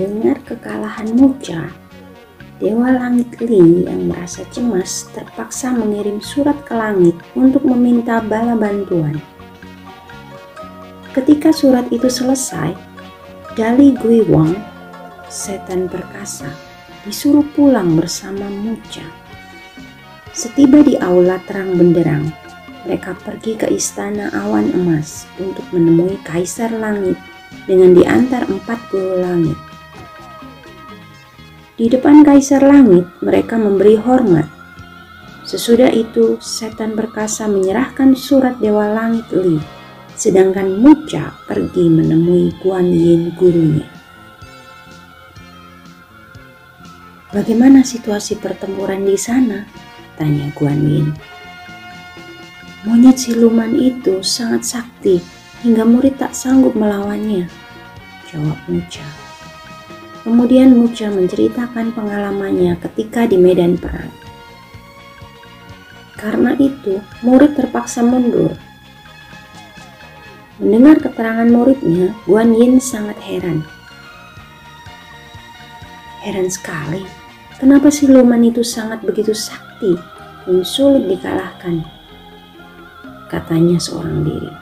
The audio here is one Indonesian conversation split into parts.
Mendengar kekalahan Muja, Dewa Langit Li yang merasa cemas terpaksa mengirim surat ke langit untuk meminta bala bantuan. Ketika surat itu selesai, Dali Gui Wang, setan perkasa, disuruh pulang bersama Muja. Setiba di aula terang benderang, mereka pergi ke istana awan emas untuk menemui Kaisar Langit dengan diantar empat puluh langit. Di depan Kaisar Langit, mereka memberi hormat. Sesudah itu, setan perkasa menyerahkan surat Dewa Langit Li, sedangkan Muca pergi menemui Guan Yin gurunya. Bagaimana situasi pertempuran di sana? Tanya Guan Yin. Monyet siluman itu sangat sakti hingga murid tak sanggup melawannya, jawab Muca. Kemudian Muca menceritakan pengalamannya ketika di medan perang. Karena itu, murid terpaksa mundur. Mendengar keterangan muridnya, Guan Yin sangat heran. Heran sekali, kenapa siluman itu sangat begitu sakti dan sulit dikalahkan? Katanya seorang diri.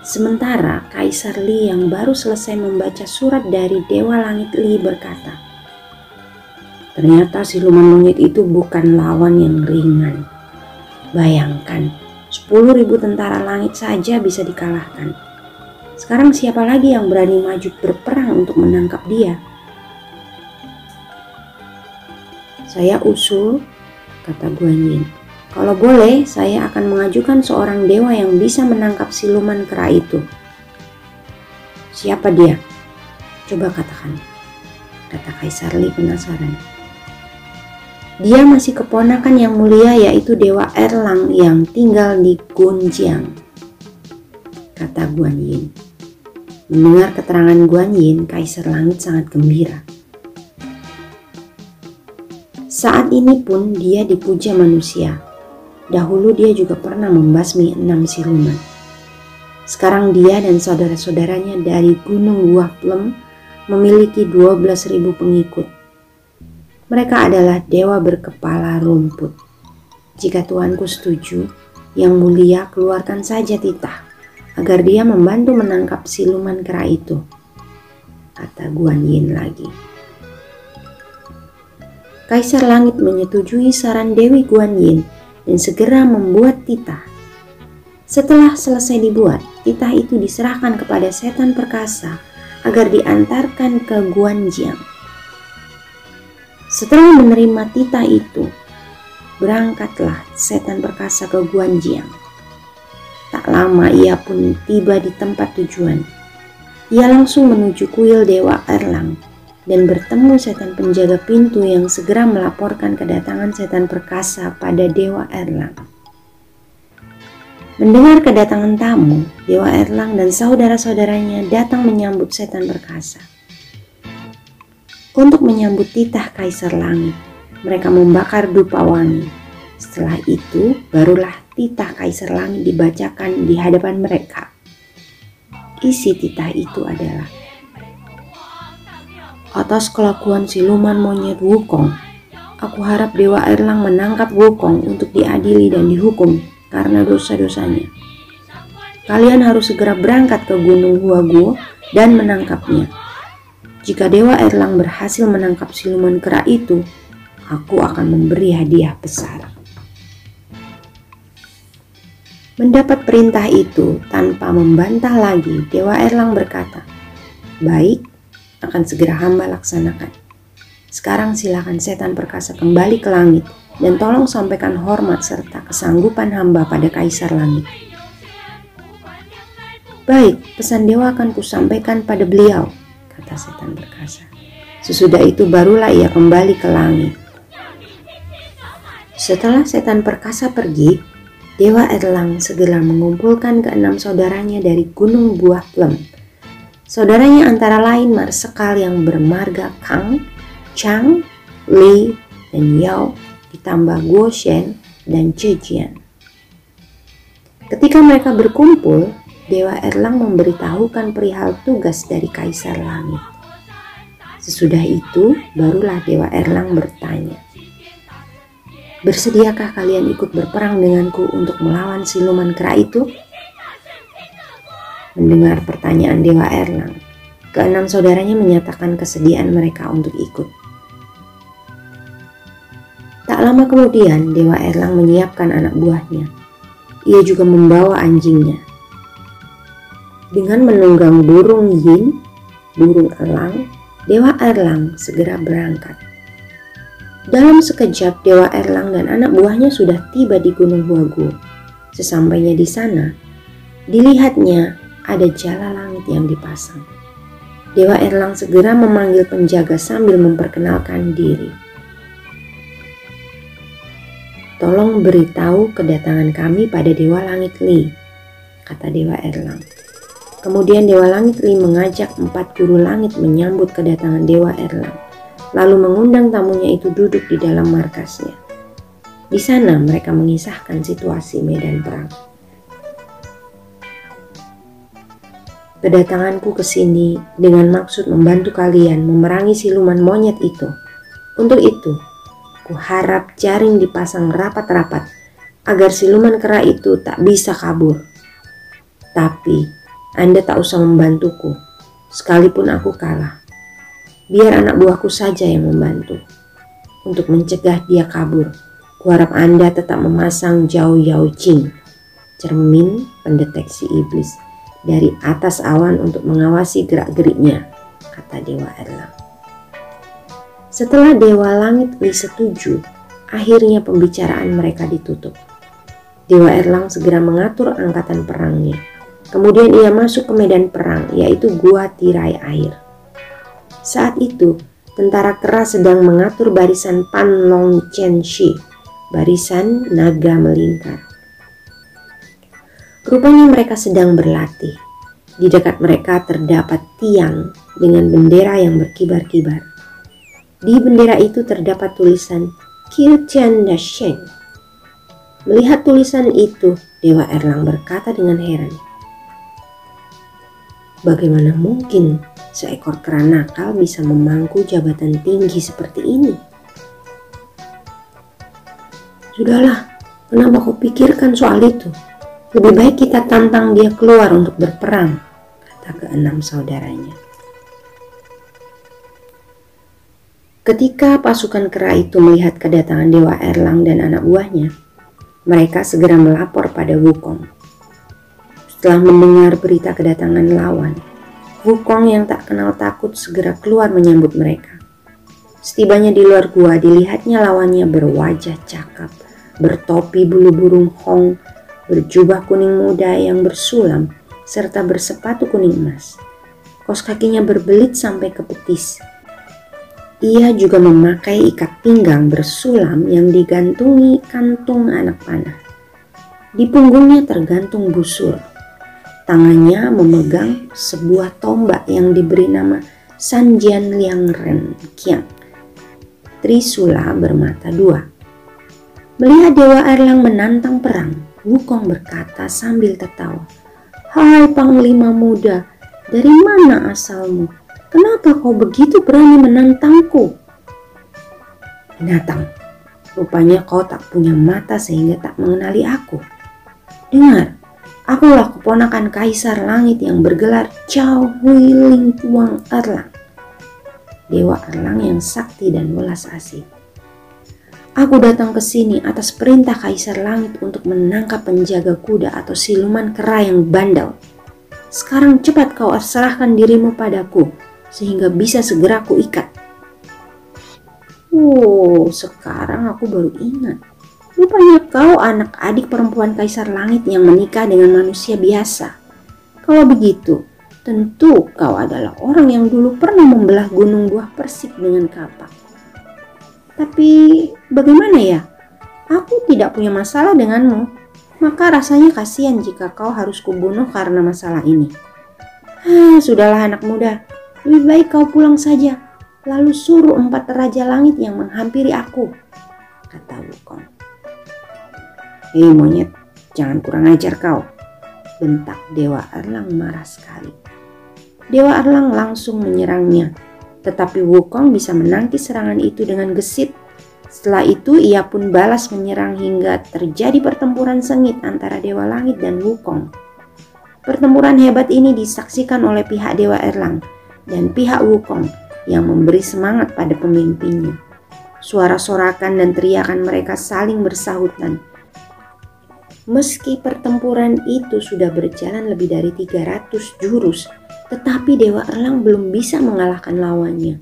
Sementara Kaisar Li yang baru selesai membaca surat dari Dewa Langit Li berkata, Ternyata siluman monyet itu bukan lawan yang ringan. Bayangkan, 10.000 tentara langit saja bisa dikalahkan. Sekarang siapa lagi yang berani maju berperang untuk menangkap dia? Saya usul, kata Guan Yin, kalau boleh, saya akan mengajukan seorang dewa yang bisa menangkap siluman kera itu. Siapa dia? Coba katakan, kata Kaisar Li penasaran. Dia masih keponakan yang mulia yaitu Dewa Erlang yang tinggal di Gunjiang, kata Guan Yin. Mendengar keterangan Guan Yin, Kaisar Langit sangat gembira. Saat ini pun dia dipuja manusia Dahulu dia juga pernah membasmi enam siluman. Sekarang dia dan saudara-saudaranya dari Gunung Waplem memiliki 12.000 pengikut. Mereka adalah dewa berkepala rumput. Jika tuanku setuju, yang mulia keluarkan saja titah agar dia membantu menangkap siluman kera itu. Kata Guan Yin lagi. Kaisar Langit menyetujui saran Dewi Guan Yin dan segera membuat titah. Setelah selesai dibuat, titah itu diserahkan kepada setan perkasa agar diantarkan ke Guanjiang. Setelah menerima titah itu, berangkatlah setan perkasa ke Guanjiang. Tak lama ia pun tiba di tempat tujuan. Ia langsung menuju kuil Dewa Erlang dan bertemu setan penjaga pintu yang segera melaporkan kedatangan setan perkasa pada Dewa Erlang. Mendengar kedatangan tamu, Dewa Erlang dan saudara-saudaranya datang menyambut setan perkasa. Untuk menyambut titah Kaisar Langit, mereka membakar dupa wangi. Setelah itu, barulah titah Kaisar Langit dibacakan di hadapan mereka. Isi titah itu adalah atas kelakuan siluman monyet Wukong. Aku harap Dewa Erlang menangkap Wukong untuk diadili dan dihukum karena dosa-dosanya. Kalian harus segera berangkat ke Gunung Huaguo dan menangkapnya. Jika Dewa Erlang berhasil menangkap siluman kera itu, aku akan memberi hadiah besar. Mendapat perintah itu tanpa membantah lagi, Dewa Erlang berkata, "Baik, akan segera hamba laksanakan. Sekarang silakan setan perkasa kembali ke langit dan tolong sampaikan hormat serta kesanggupan hamba pada kaisar langit. Baik, pesan dewa akan kusampaikan pada beliau, kata setan perkasa. Sesudah itu barulah ia kembali ke langit. Setelah setan perkasa pergi, Dewa Erlang segera mengumpulkan keenam saudaranya dari Gunung Buah Plem. Saudaranya antara lain marsekal yang bermarga Kang, Chang, Li, dan Yao, ditambah Guo Shen dan Zhejian. Ketika mereka berkumpul, Dewa Erlang memberitahukan perihal tugas dari Kaisar Langit. Sesudah itu, barulah Dewa Erlang bertanya, Bersediakah kalian ikut berperang denganku untuk melawan siluman kera itu? Mendengar pertanyaan Dewa Erlang, keenam saudaranya menyatakan kesediaan mereka untuk ikut. Tak lama kemudian, Dewa Erlang menyiapkan anak buahnya. Ia juga membawa anjingnya. Dengan menunggang burung yin, burung elang, Dewa Erlang segera berangkat. Dalam sekejap, Dewa Erlang dan anak buahnya sudah tiba di Gunung Huagu. Sesampainya di sana, dilihatnya ada jala langit yang dipasang. Dewa Erlang segera memanggil penjaga sambil memperkenalkan diri. Tolong beritahu kedatangan kami pada Dewa Langit Li, kata Dewa Erlang. Kemudian Dewa Langit Li mengajak empat juru langit menyambut kedatangan Dewa Erlang lalu mengundang tamunya itu duduk di dalam markasnya. Di sana mereka mengisahkan situasi medan perang. Kedatanganku ke sini dengan maksud membantu kalian memerangi siluman monyet itu. Untuk itu, ku harap jaring dipasang rapat-rapat agar siluman kera itu tak bisa kabur. Tapi, Anda tak usah membantuku, sekalipun aku kalah. Biar anak buahku saja yang membantu. Untuk mencegah dia kabur, kuharap Anda tetap memasang Jauh Yao Jing, cermin pendeteksi iblis, dari atas awan untuk mengawasi gerak-geriknya, kata Dewa Erlang. Setelah Dewa Langit Li setuju, akhirnya pembicaraan mereka ditutup. Dewa Erlang segera mengatur angkatan perangnya. Kemudian ia masuk ke medan perang, yaitu Gua Tirai Air. Saat itu, tentara kera sedang mengatur barisan Pan Long Chen Shi, barisan naga melingkar. Rupanya mereka sedang berlatih. Di dekat mereka terdapat tiang dengan bendera yang berkibar-kibar. Di bendera itu terdapat tulisan Kiu Tian Sheng. Melihat tulisan itu, Dewa Erlang berkata dengan heran, Bagaimana mungkin seekor kera nakal bisa memangku jabatan tinggi seperti ini. Sudahlah, kenapa kau pikirkan soal itu? Lebih baik kita tantang dia keluar untuk berperang, kata keenam saudaranya. Ketika pasukan kera itu melihat kedatangan Dewa Erlang dan anak buahnya, mereka segera melapor pada Wukong. Setelah mendengar berita kedatangan lawan, Wukong yang tak kenal takut segera keluar menyambut mereka. Setibanya di luar gua, dilihatnya lawannya berwajah cakap, bertopi bulu burung hong, berjubah kuning muda yang bersulam, serta bersepatu kuning emas. Kos kakinya berbelit sampai ke petis. Ia juga memakai ikat pinggang bersulam yang digantungi kantung anak panah. Di punggungnya tergantung busur, Tangannya memegang sebuah tombak yang diberi nama Sanjian Liang Ren Kiang. Trisula bermata dua. Melihat Dewa Erlang menantang perang, Wukong berkata sambil tertawa. Hai Panglima muda, dari mana asalmu? Kenapa kau begitu berani menantangku? Binatang, rupanya kau tak punya mata sehingga tak mengenali aku. Dengar, Akulah keponakan Kaisar Langit yang bergelar Chao Hui Ling Tuang Erlang. Dewa Erlang yang sakti dan welas asih. Aku datang ke sini atas perintah Kaisar Langit untuk menangkap penjaga kuda atau siluman kera yang bandel. Sekarang cepat kau serahkan dirimu padaku sehingga bisa segera ku ikat. Oh, sekarang aku baru ingat Rupanya kau anak adik perempuan Kaisar Langit yang menikah dengan manusia biasa. Kalau begitu, tentu kau adalah orang yang dulu pernah membelah gunung buah persik dengan kapak. Tapi bagaimana ya? Aku tidak punya masalah denganmu. Maka rasanya kasihan jika kau harus kubunuh karena masalah ini. Ah, sudahlah anak muda. Lebih baik kau pulang saja. Lalu suruh empat raja langit yang menghampiri aku. Kata Wukong. Hei monyet, jangan kurang ajar kau bentak Dewa Erlang marah sekali. Dewa Erlang langsung menyerangnya, tetapi Wukong bisa menangkis serangan itu dengan gesit. Setelah itu ia pun balas menyerang hingga terjadi pertempuran sengit antara Dewa Langit dan Wukong. Pertempuran hebat ini disaksikan oleh pihak Dewa Erlang dan pihak Wukong yang memberi semangat pada pemimpinnya. Suara sorakan dan teriakan mereka saling bersahutan Meski pertempuran itu sudah berjalan lebih dari 300 jurus, tetapi Dewa Erlang belum bisa mengalahkan lawannya.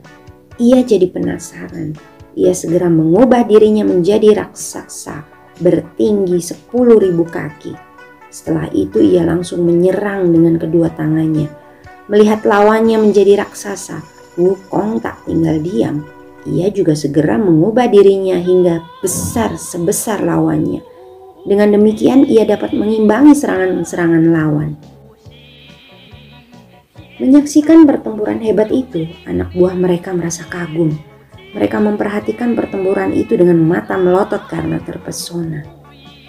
Ia jadi penasaran. Ia segera mengubah dirinya menjadi raksasa bertinggi 10.000 kaki. Setelah itu ia langsung menyerang dengan kedua tangannya. Melihat lawannya menjadi raksasa, Wukong tak tinggal diam. Ia juga segera mengubah dirinya hingga besar sebesar lawannya dengan demikian ia dapat mengimbangi serangan-serangan lawan. Menyaksikan pertempuran hebat itu, anak buah mereka merasa kagum. Mereka memperhatikan pertempuran itu dengan mata melotot karena terpesona.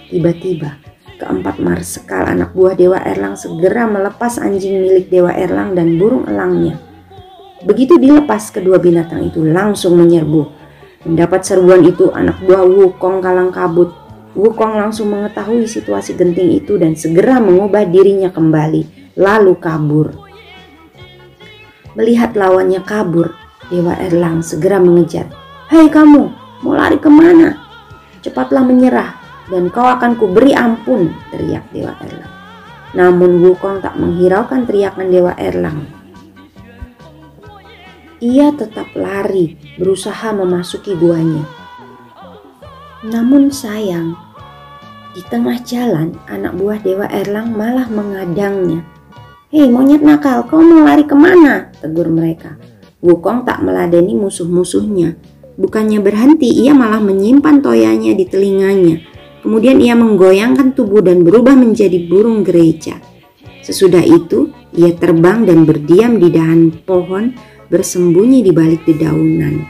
Tiba-tiba, keempat marsekal anak buah Dewa Erlang segera melepas anjing milik Dewa Erlang dan burung elangnya. Begitu dilepas, kedua binatang itu langsung menyerbu. Mendapat serbuan itu, anak buah Wukong kalang kabut Wukong langsung mengetahui situasi genting itu dan segera mengubah dirinya kembali, lalu kabur. Melihat lawannya kabur, Dewa Erlang segera mengejar. Hei kamu, mau lari ke mana? Cepatlah menyerah dan kau akan kuberi ampun, teriak Dewa Erlang. Namun Wukong tak menghiraukan teriakan Dewa Erlang. Ia tetap lari, berusaha memasuki guanya. Namun sayang, di tengah jalan anak buah Dewa Erlang malah mengadangnya. Hei monyet nakal, kau mau lari ke mana? Tegur mereka. Wukong tak meladeni musuh-musuhnya. Bukannya berhenti, ia malah menyimpan toyanya di telinganya. Kemudian ia menggoyangkan tubuh dan berubah menjadi burung gereja. Sesudah itu, ia terbang dan berdiam di dahan pohon bersembunyi di balik dedaunan.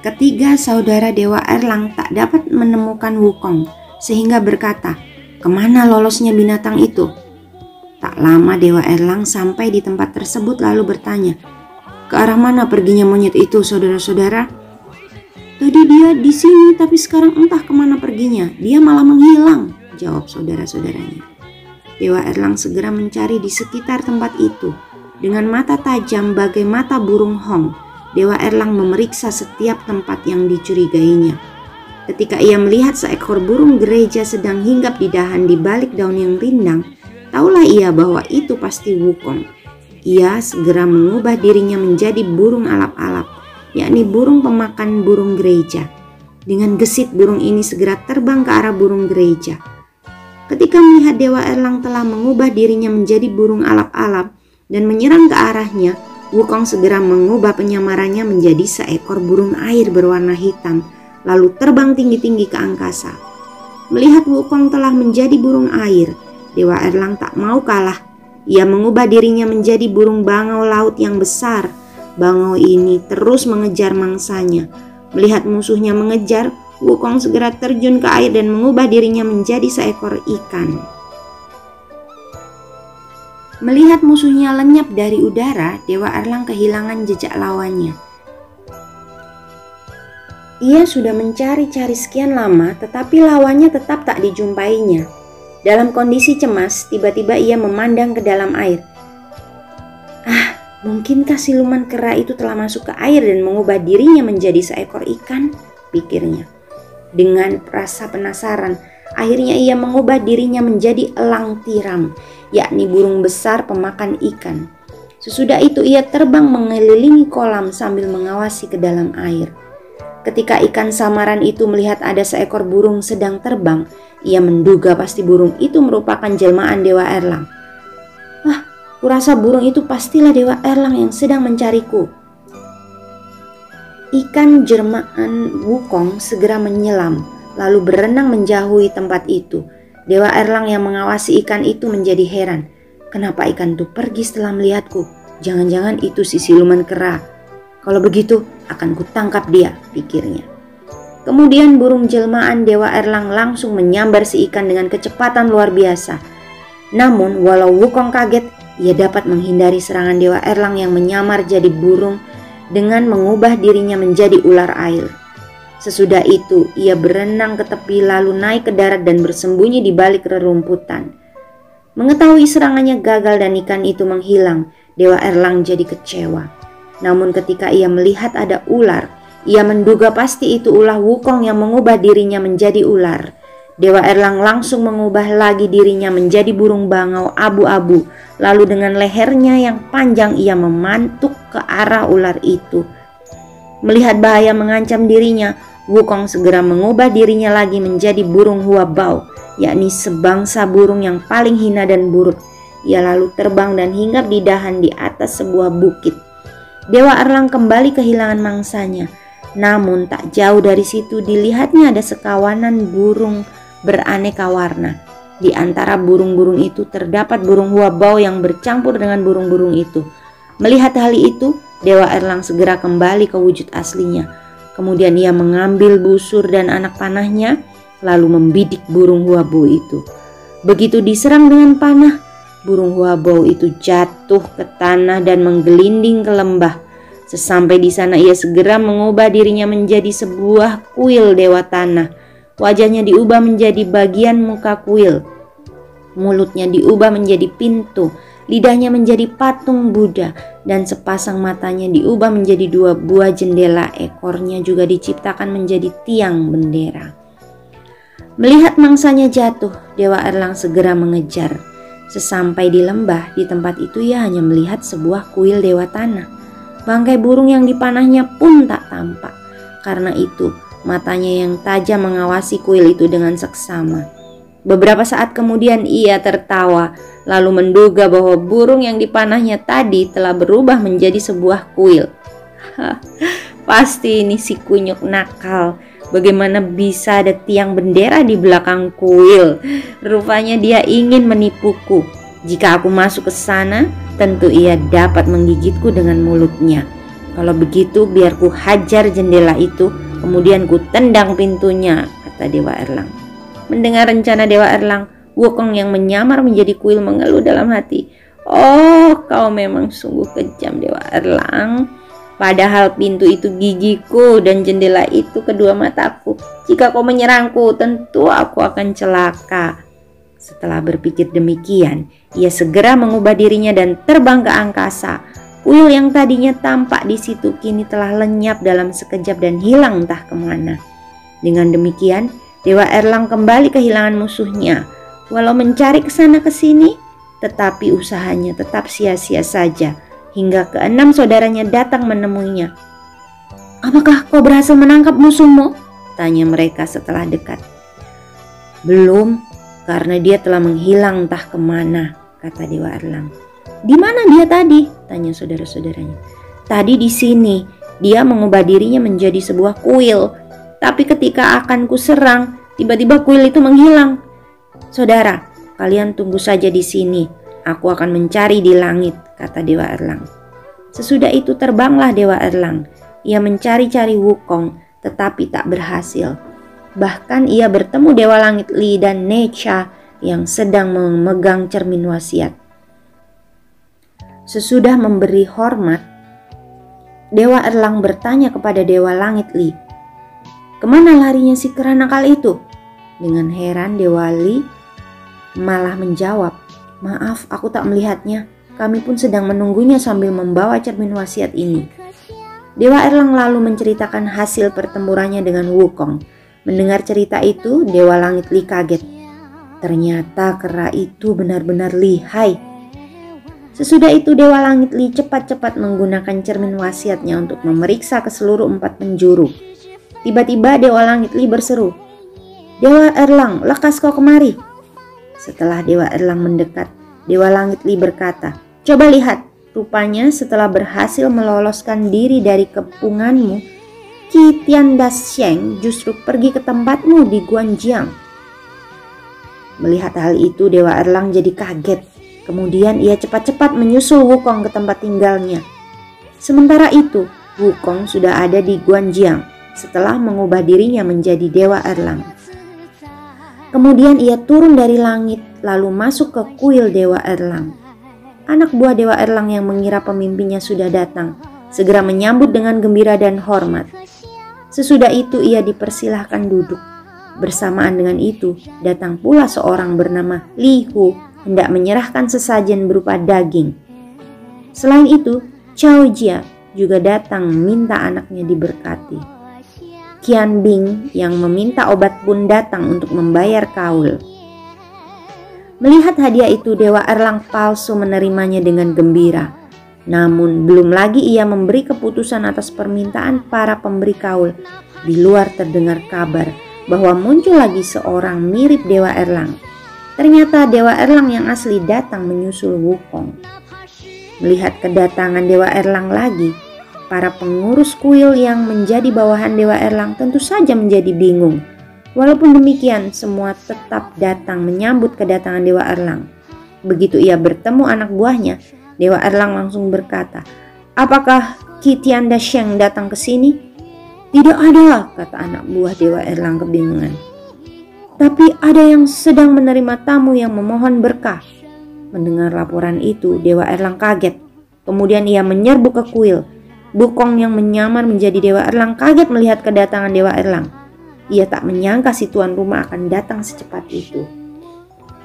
Ketiga saudara Dewa Erlang tak dapat menemukan Wukong sehingga berkata, ke mana lolosnya binatang itu? Tak lama Dewa Erlang sampai di tempat tersebut lalu bertanya, ke arah mana perginya monyet itu saudara-saudara? Tadi dia di sini tapi sekarang entah ke mana perginya, dia malah menghilang, jawab saudara-saudaranya. Dewa Erlang segera mencari di sekitar tempat itu dengan mata tajam bagai mata burung hong Dewa Erlang memeriksa setiap tempat yang dicurigainya. Ketika ia melihat seekor burung gereja sedang hinggap di dahan di balik daun yang rindang, taulah ia bahwa itu pasti Wukong. Ia segera mengubah dirinya menjadi burung alap-alap, yakni burung pemakan burung gereja. Dengan gesit burung ini segera terbang ke arah burung gereja. Ketika melihat Dewa Erlang telah mengubah dirinya menjadi burung alap-alap dan menyerang ke arahnya, Wukong segera mengubah penyamarannya menjadi seekor burung air berwarna hitam, lalu terbang tinggi-tinggi ke angkasa. Melihat Wukong telah menjadi burung air, Dewa Erlang tak mau kalah. Ia mengubah dirinya menjadi burung bangau laut yang besar. Bangau ini terus mengejar mangsanya. Melihat musuhnya mengejar, Wukong segera terjun ke air dan mengubah dirinya menjadi seekor ikan. Melihat musuhnya lenyap dari udara, Dewa Erlang kehilangan jejak lawannya. Ia sudah mencari-cari sekian lama, tetapi lawannya tetap tak dijumpainya. Dalam kondisi cemas, tiba-tiba ia memandang ke dalam air. Ah, mungkinkah siluman kera itu telah masuk ke air dan mengubah dirinya menjadi seekor ikan? Pikirnya. Dengan rasa penasaran, akhirnya ia mengubah dirinya menjadi elang tiram yakni burung besar pemakan ikan. Sesudah itu ia terbang mengelilingi kolam sambil mengawasi ke dalam air. Ketika ikan samaran itu melihat ada seekor burung sedang terbang, ia menduga pasti burung itu merupakan jelmaan Dewa Erlang. Wah, kurasa burung itu pastilah Dewa Erlang yang sedang mencariku. Ikan jermaan Wukong segera menyelam, lalu berenang menjauhi tempat itu. Dewa Erlang yang mengawasi ikan itu menjadi heran. Kenapa ikan itu pergi setelah melihatku? Jangan-jangan itu si siluman kera. Kalau begitu, akan kutangkap dia, pikirnya. Kemudian burung jelmaan Dewa Erlang langsung menyambar si ikan dengan kecepatan luar biasa. Namun, walau Wukong kaget, ia dapat menghindari serangan Dewa Erlang yang menyamar jadi burung dengan mengubah dirinya menjadi ular air. Sesudah itu, ia berenang ke tepi lalu naik ke darat dan bersembunyi di balik rerumputan. Mengetahui serangannya gagal dan ikan itu menghilang, Dewa Erlang jadi kecewa. Namun ketika ia melihat ada ular, ia menduga pasti itu ulah Wukong yang mengubah dirinya menjadi ular. Dewa Erlang langsung mengubah lagi dirinya menjadi burung bangau abu-abu. Lalu dengan lehernya yang panjang ia memantuk ke arah ular itu. Melihat bahaya mengancam dirinya, Wukong segera mengubah dirinya lagi menjadi burung huabao yakni sebangsa burung yang paling hina dan buruk. Ia lalu terbang dan hinggap di dahan di atas sebuah bukit. Dewa Erlang kembali kehilangan mangsanya. Namun tak jauh dari situ dilihatnya ada sekawanan burung beraneka warna. Di antara burung-burung itu terdapat burung huabao yang bercampur dengan burung-burung itu. Melihat hal itu, Dewa Erlang segera kembali ke wujud aslinya. Kemudian ia mengambil busur dan anak panahnya, lalu membidik burung huabou itu. Begitu diserang dengan panah, burung huabou itu jatuh ke tanah dan menggelinding ke lembah. Sesampai di sana ia segera mengubah dirinya menjadi sebuah kuil dewa tanah. Wajahnya diubah menjadi bagian muka kuil. Mulutnya diubah menjadi pintu, lidahnya menjadi patung Buddha, dan sepasang matanya diubah menjadi dua buah jendela. Ekornya juga diciptakan menjadi tiang bendera. Melihat mangsanya jatuh, Dewa Erlang segera mengejar. Sesampai di lembah, di tempat itu ia hanya melihat sebuah kuil Dewa Tanah. Bangkai burung yang dipanahnya pun tak tampak. Karena itu, matanya yang tajam mengawasi kuil itu dengan seksama. Beberapa saat kemudian ia tertawa, lalu menduga bahwa burung yang dipanahnya tadi telah berubah menjadi sebuah kuil. Pasti ini si kunyuk nakal Bagaimana bisa ada tiang bendera di belakang kuil? Rupanya dia ingin menipuku. Jika aku masuk ke sana, tentu ia dapat menggigitku dengan mulutnya. Kalau begitu, biar ku hajar jendela itu, kemudian ku tendang pintunya, kata Dewa Erlang. Mendengar rencana Dewa Erlang, Wukong yang menyamar menjadi kuil mengeluh dalam hati. Oh, kau memang sungguh kejam Dewa Erlang. Padahal pintu itu gigiku dan jendela itu kedua mataku. Jika kau menyerangku, tentu aku akan celaka. Setelah berpikir demikian, ia segera mengubah dirinya dan terbang ke angkasa. Kuil yang tadinya tampak di situ kini telah lenyap dalam sekejap dan hilang entah ke mana. Dengan demikian, Dewa Erlang kembali kehilangan musuhnya. Walau mencari ke sana ke sini, tetapi usahanya tetap sia-sia saja hingga keenam saudaranya datang menemuinya. Apakah kau berhasil menangkap musuhmu? Tanya mereka setelah dekat. Belum, karena dia telah menghilang entah ke mana, kata Dewa Erlang. Di mana dia tadi? Tanya saudara-saudaranya. Tadi di sini, dia mengubah dirinya menjadi sebuah kuil. Tapi ketika akan kuserang, tiba-tiba kuil itu menghilang. Saudara, kalian tunggu saja di sini. Aku akan mencari di langit, kata Dewa Erlang. Sesudah itu terbanglah Dewa Erlang. Ia mencari-cari Wukong, tetapi tak berhasil. Bahkan ia bertemu Dewa Langit Li dan Necha yang sedang memegang cermin wasiat. Sesudah memberi hormat, Dewa Erlang bertanya kepada Dewa Langit Li, Ke mana larinya si kera nakal itu? Dengan heran Dewa Li malah menjawab, Maaf, aku tak melihatnya. Kami pun sedang menunggunya sambil membawa cermin wasiat ini. Dewa Erlang lalu menceritakan hasil pertempurannya dengan Wukong. Mendengar cerita itu, Dewa Langit Li kaget. Ternyata kera itu benar-benar lihai. Sesudah itu Dewa Langit Li cepat-cepat menggunakan cermin wasiatnya untuk memeriksa ke seluruh empat penjuru. Tiba-tiba Dewa Langit Li berseru, Dewa Erlang, lekas kau kemari. Setelah Dewa Erlang mendekat, Dewa Langit Li berkata, Coba lihat, rupanya setelah berhasil meloloskan diri dari kepunganmu, Qi Tian Dasyeng justru pergi ke tempatmu di Guanjiang. Melihat hal itu, Dewa Erlang jadi kaget. Kemudian ia cepat-cepat menyusul Wukong ke tempat tinggalnya. Sementara itu, Wukong sudah ada di Guanjiang setelah mengubah dirinya menjadi Dewa Erlang. Kemudian ia turun dari langit lalu masuk ke kuil Dewa Erlang. Anak buah Dewa Erlang yang mengira pemimpinnya sudah datang, segera menyambut dengan gembira dan hormat. Sesudah itu ia dipersilahkan duduk. Bersamaan dengan itu, datang pula seorang bernama Li Hu hendak menyerahkan sesajen berupa daging. Selain itu, Chao Jia juga datang minta anaknya diberkati. Kian Bing yang meminta obat pun datang untuk membayar kaul. Melihat hadiah itu, Dewa Erlang palsu menerimanya dengan gembira. Namun, belum lagi ia memberi keputusan atas permintaan para pemberi kaul. Di luar terdengar kabar bahwa muncul lagi seorang mirip Dewa Erlang. Ternyata Dewa Erlang yang asli datang menyusul Wukong. Melihat kedatangan Dewa Erlang lagi, Para pengurus kuil yang menjadi bawahan Dewa Erlang tentu saja menjadi bingung. Walaupun demikian, semua tetap datang menyambut kedatangan Dewa Erlang. Begitu ia bertemu anak buahnya, Dewa Erlang langsung berkata, Apakah Kitianda Sheng datang ke sini? Tidak ada, kata anak buah Dewa Erlang kebingungan. Tapi ada yang sedang menerima tamu yang memohon berkah. Mendengar laporan itu, Dewa Erlang kaget. Kemudian ia menyerbu ke kuil. Bukong yang menyamar menjadi Dewa Erlang kaget melihat kedatangan Dewa Erlang. Ia tak menyangka si tuan rumah akan datang secepat itu.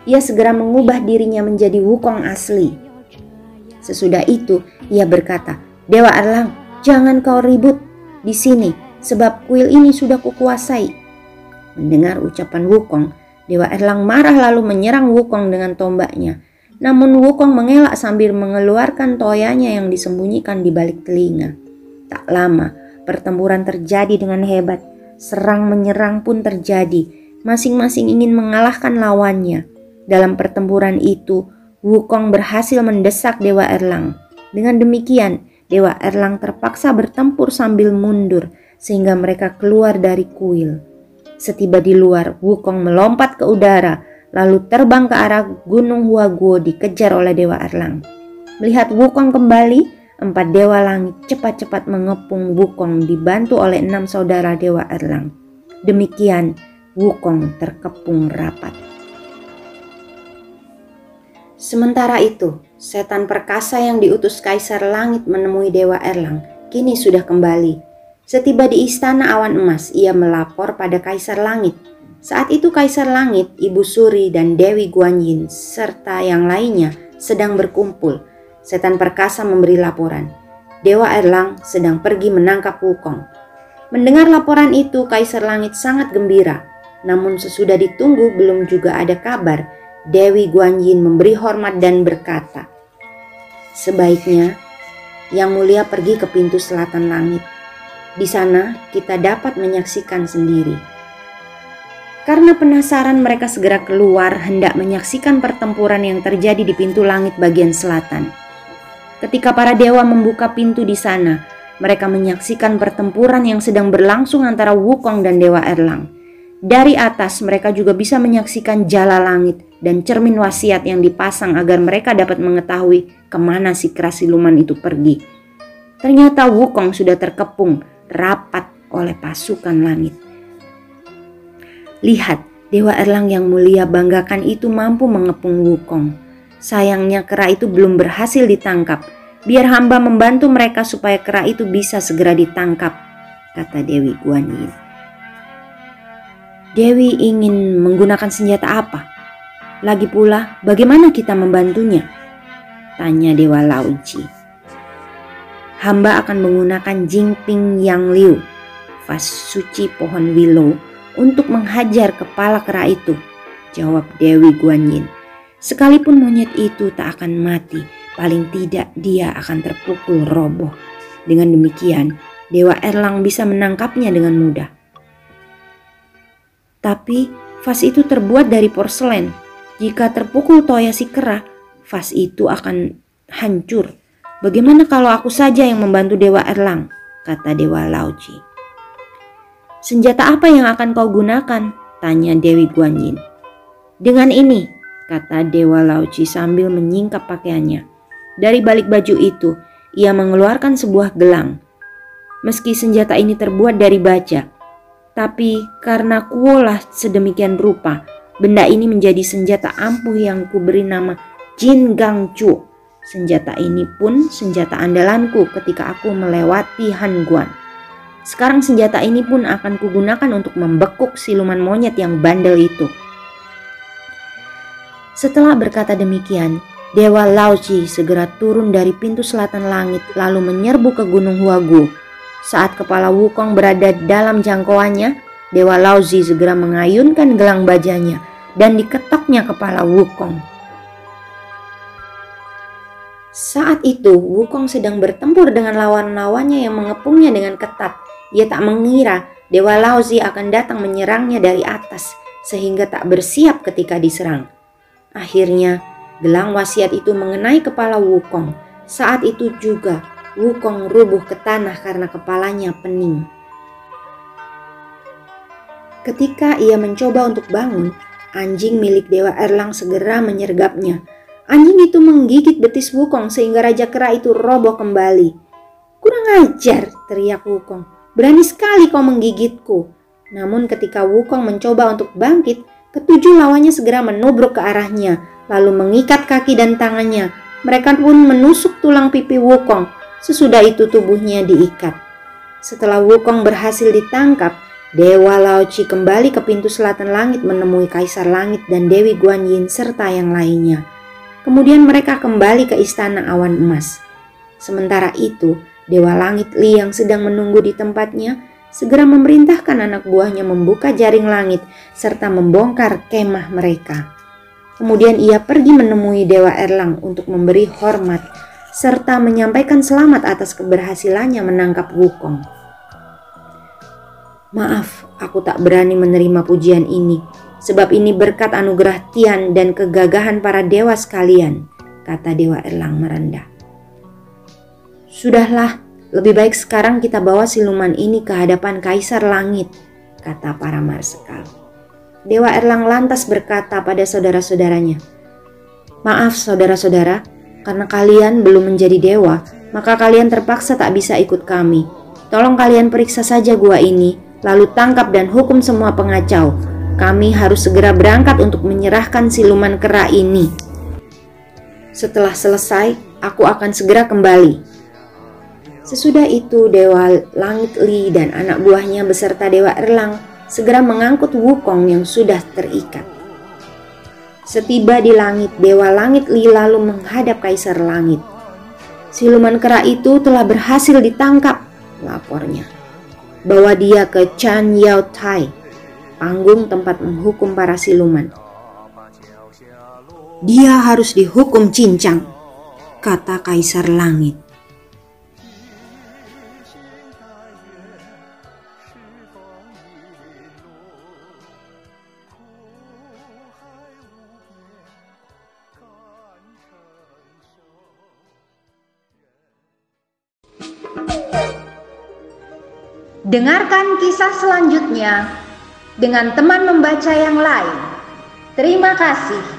Ia segera mengubah dirinya menjadi Wukong asli. Sesudah itu, ia berkata, Dewa Erlang, jangan kau ribut di sini, sebab kuil ini sudah kukuasai. Mendengar ucapan Wukong, Dewa Erlang marah lalu menyerang Wukong dengan tombaknya. Namun Wukong mengelak sambil mengeluarkan toyanya yang disembunyikan di balik telinga. Tak lama, pertempuran terjadi dengan hebat. Serang menyerang pun terjadi. Masing-masing ingin mengalahkan lawannya. Dalam pertempuran itu, Wukong berhasil mendesak Dewa Erlang. Dengan demikian, Dewa Erlang terpaksa bertempur sambil mundur sehingga mereka keluar dari kuil. Setiba di luar, Wukong melompat ke udara lalu terbang ke arah Gunung Huaguo dikejar oleh Dewa Erlang. Melihat Wukong kembali, empat Dewa Langit cepat-cepat mengepung Wukong dibantu oleh enam saudara Dewa Erlang. Demikian Wukong terkepung rapat. Sementara itu, setan perkasa yang diutus Kaisar Langit menemui Dewa Erlang kini sudah kembali. Setiba di istana awan emas, ia melapor pada Kaisar Langit saat itu Kaisar Langit, Ibu Suri, dan Dewi Guanyin serta yang lainnya sedang berkumpul. Setan perkasa memberi laporan. Dewa Erlang sedang pergi menangkap Wukong. Mendengar laporan itu, Kaisar Langit sangat gembira. Namun sesudah ditunggu belum juga ada kabar. Dewi Guanyin memberi hormat dan berkata, Sebaiknya Yang Mulia pergi ke pintu selatan langit. Di sana kita dapat menyaksikan sendiri karena penasaran mereka segera keluar hendak menyaksikan pertempuran yang terjadi di pintu langit bagian selatan. Ketika para dewa membuka pintu di sana, mereka menyaksikan pertempuran yang sedang berlangsung antara Wukong dan Dewa Erlang. Dari atas mereka juga bisa menyaksikan jala langit dan cermin wasiat yang dipasang agar mereka dapat mengetahui ke mana si kerasiluman itu pergi. Ternyata Wukong sudah terkepung rapat oleh pasukan langit. Lihat, Dewa Erlang yang mulia banggakan itu mampu mengepung Wukong. Sayangnya kera itu belum berhasil ditangkap. Biar hamba membantu mereka supaya kera itu bisa segera ditangkap, kata Dewi Guanyin. Dewi ingin menggunakan senjata apa? Lagi pula, bagaimana kita membantunya? Tanya Dewa Lauci. Hamba akan menggunakan Jingping Yang Liu, vas suci pohon willow untuk menghajar kepala kera itu, jawab Dewi Guanyin. Sekalipun monyet itu tak akan mati, paling tidak dia akan terpukul roboh. Dengan demikian, Dewa Erlang bisa menangkapnya dengan mudah. Tapi vas itu terbuat dari porselen. Jika terpukul toya si kera, vas itu akan hancur. Bagaimana kalau aku saja yang membantu Dewa Erlang? Kata Dewa Lauci. Senjata apa yang akan kau gunakan? Tanya Dewi Guanyin. Dengan ini, kata Dewa Lauci sambil menyingkap pakaiannya. Dari balik baju itu, ia mengeluarkan sebuah gelang. Meski senjata ini terbuat dari baja, tapi karena kuolah sedemikian rupa, Benda ini menjadi senjata ampuh yang kuberi nama Jin Gang Chu. Senjata ini pun senjata andalanku ketika aku melewati Han Guan. Sekarang senjata ini pun akan kugunakan untuk membekuk siluman monyet yang bandel itu. Setelah berkata demikian, Dewa Laoji segera turun dari pintu selatan langit lalu menyerbu ke Gunung Huagu. Saat kepala Wukong berada dalam jangkauannya, Dewa Lauzi segera mengayunkan gelang bajanya dan diketoknya kepala Wukong. Saat itu, Wukong sedang bertempur dengan lawan-lawannya yang mengepungnya dengan ketat. Ia tak mengira Dewa Lauzi akan datang menyerangnya dari atas, sehingga tak bersiap ketika diserang. Akhirnya, gelang wasiat itu mengenai kepala Wukong. Saat itu juga, Wukong rubuh ke tanah karena kepalanya pening. Ketika ia mencoba untuk bangun, anjing milik Dewa Erlang segera menyergapnya. Anjing itu menggigit betis Wukong sehingga Raja Kera itu roboh kembali. Kurang ajar, teriak Wukong. Berani sekali kau menggigitku. Namun ketika Wukong mencoba untuk bangkit, ketujuh lawannya segera menubruk ke arahnya, lalu mengikat kaki dan tangannya. Mereka pun menusuk tulang pipi Wukong. Sesudah itu tubuhnya diikat. Setelah Wukong berhasil ditangkap, Dewa Laoci kembali ke pintu selatan langit menemui Kaisar Langit dan Dewi Guanyin serta yang lainnya. Kemudian mereka kembali ke istana awan emas. Sementara itu, Dewa Langit Li yang sedang menunggu di tempatnya segera memerintahkan anak buahnya membuka jaring langit serta membongkar kemah mereka. Kemudian ia pergi menemui Dewa Erlang untuk memberi hormat serta menyampaikan selamat atas keberhasilannya menangkap Wukong. Maaf, aku tak berani menerima pujian ini, sebab ini berkat anugerah Tian dan kegagahan para dewa sekalian, kata Dewa Erlang merendah. Sudahlah, lebih baik sekarang kita bawa siluman ini ke hadapan Kaisar Langit, kata para marsekal. Dewa Erlang lantas berkata pada saudara-saudaranya, Maaf saudara-saudara, karena kalian belum menjadi dewa, maka kalian terpaksa tak bisa ikut kami. Tolong kalian periksa saja gua ini, lalu tangkap dan hukum semua pengacau. Kami harus segera berangkat untuk menyerahkan siluman kera ini. Setelah selesai, aku akan segera kembali. Sesudah itu, Dewa Langit Li dan anak buahnya beserta Dewa Erlang segera mengangkut Wukong yang sudah terikat. Setiba di langit, Dewa Langit Li lalu menghadap Kaisar Langit. Siluman kera itu telah berhasil ditangkap, lapornya bawa dia ke Chan Yao Tai, panggung tempat menghukum para siluman. Dia harus dihukum cincang, kata Kaisar Langit. Dengarkan kisah selanjutnya dengan teman membaca yang lain. Terima kasih.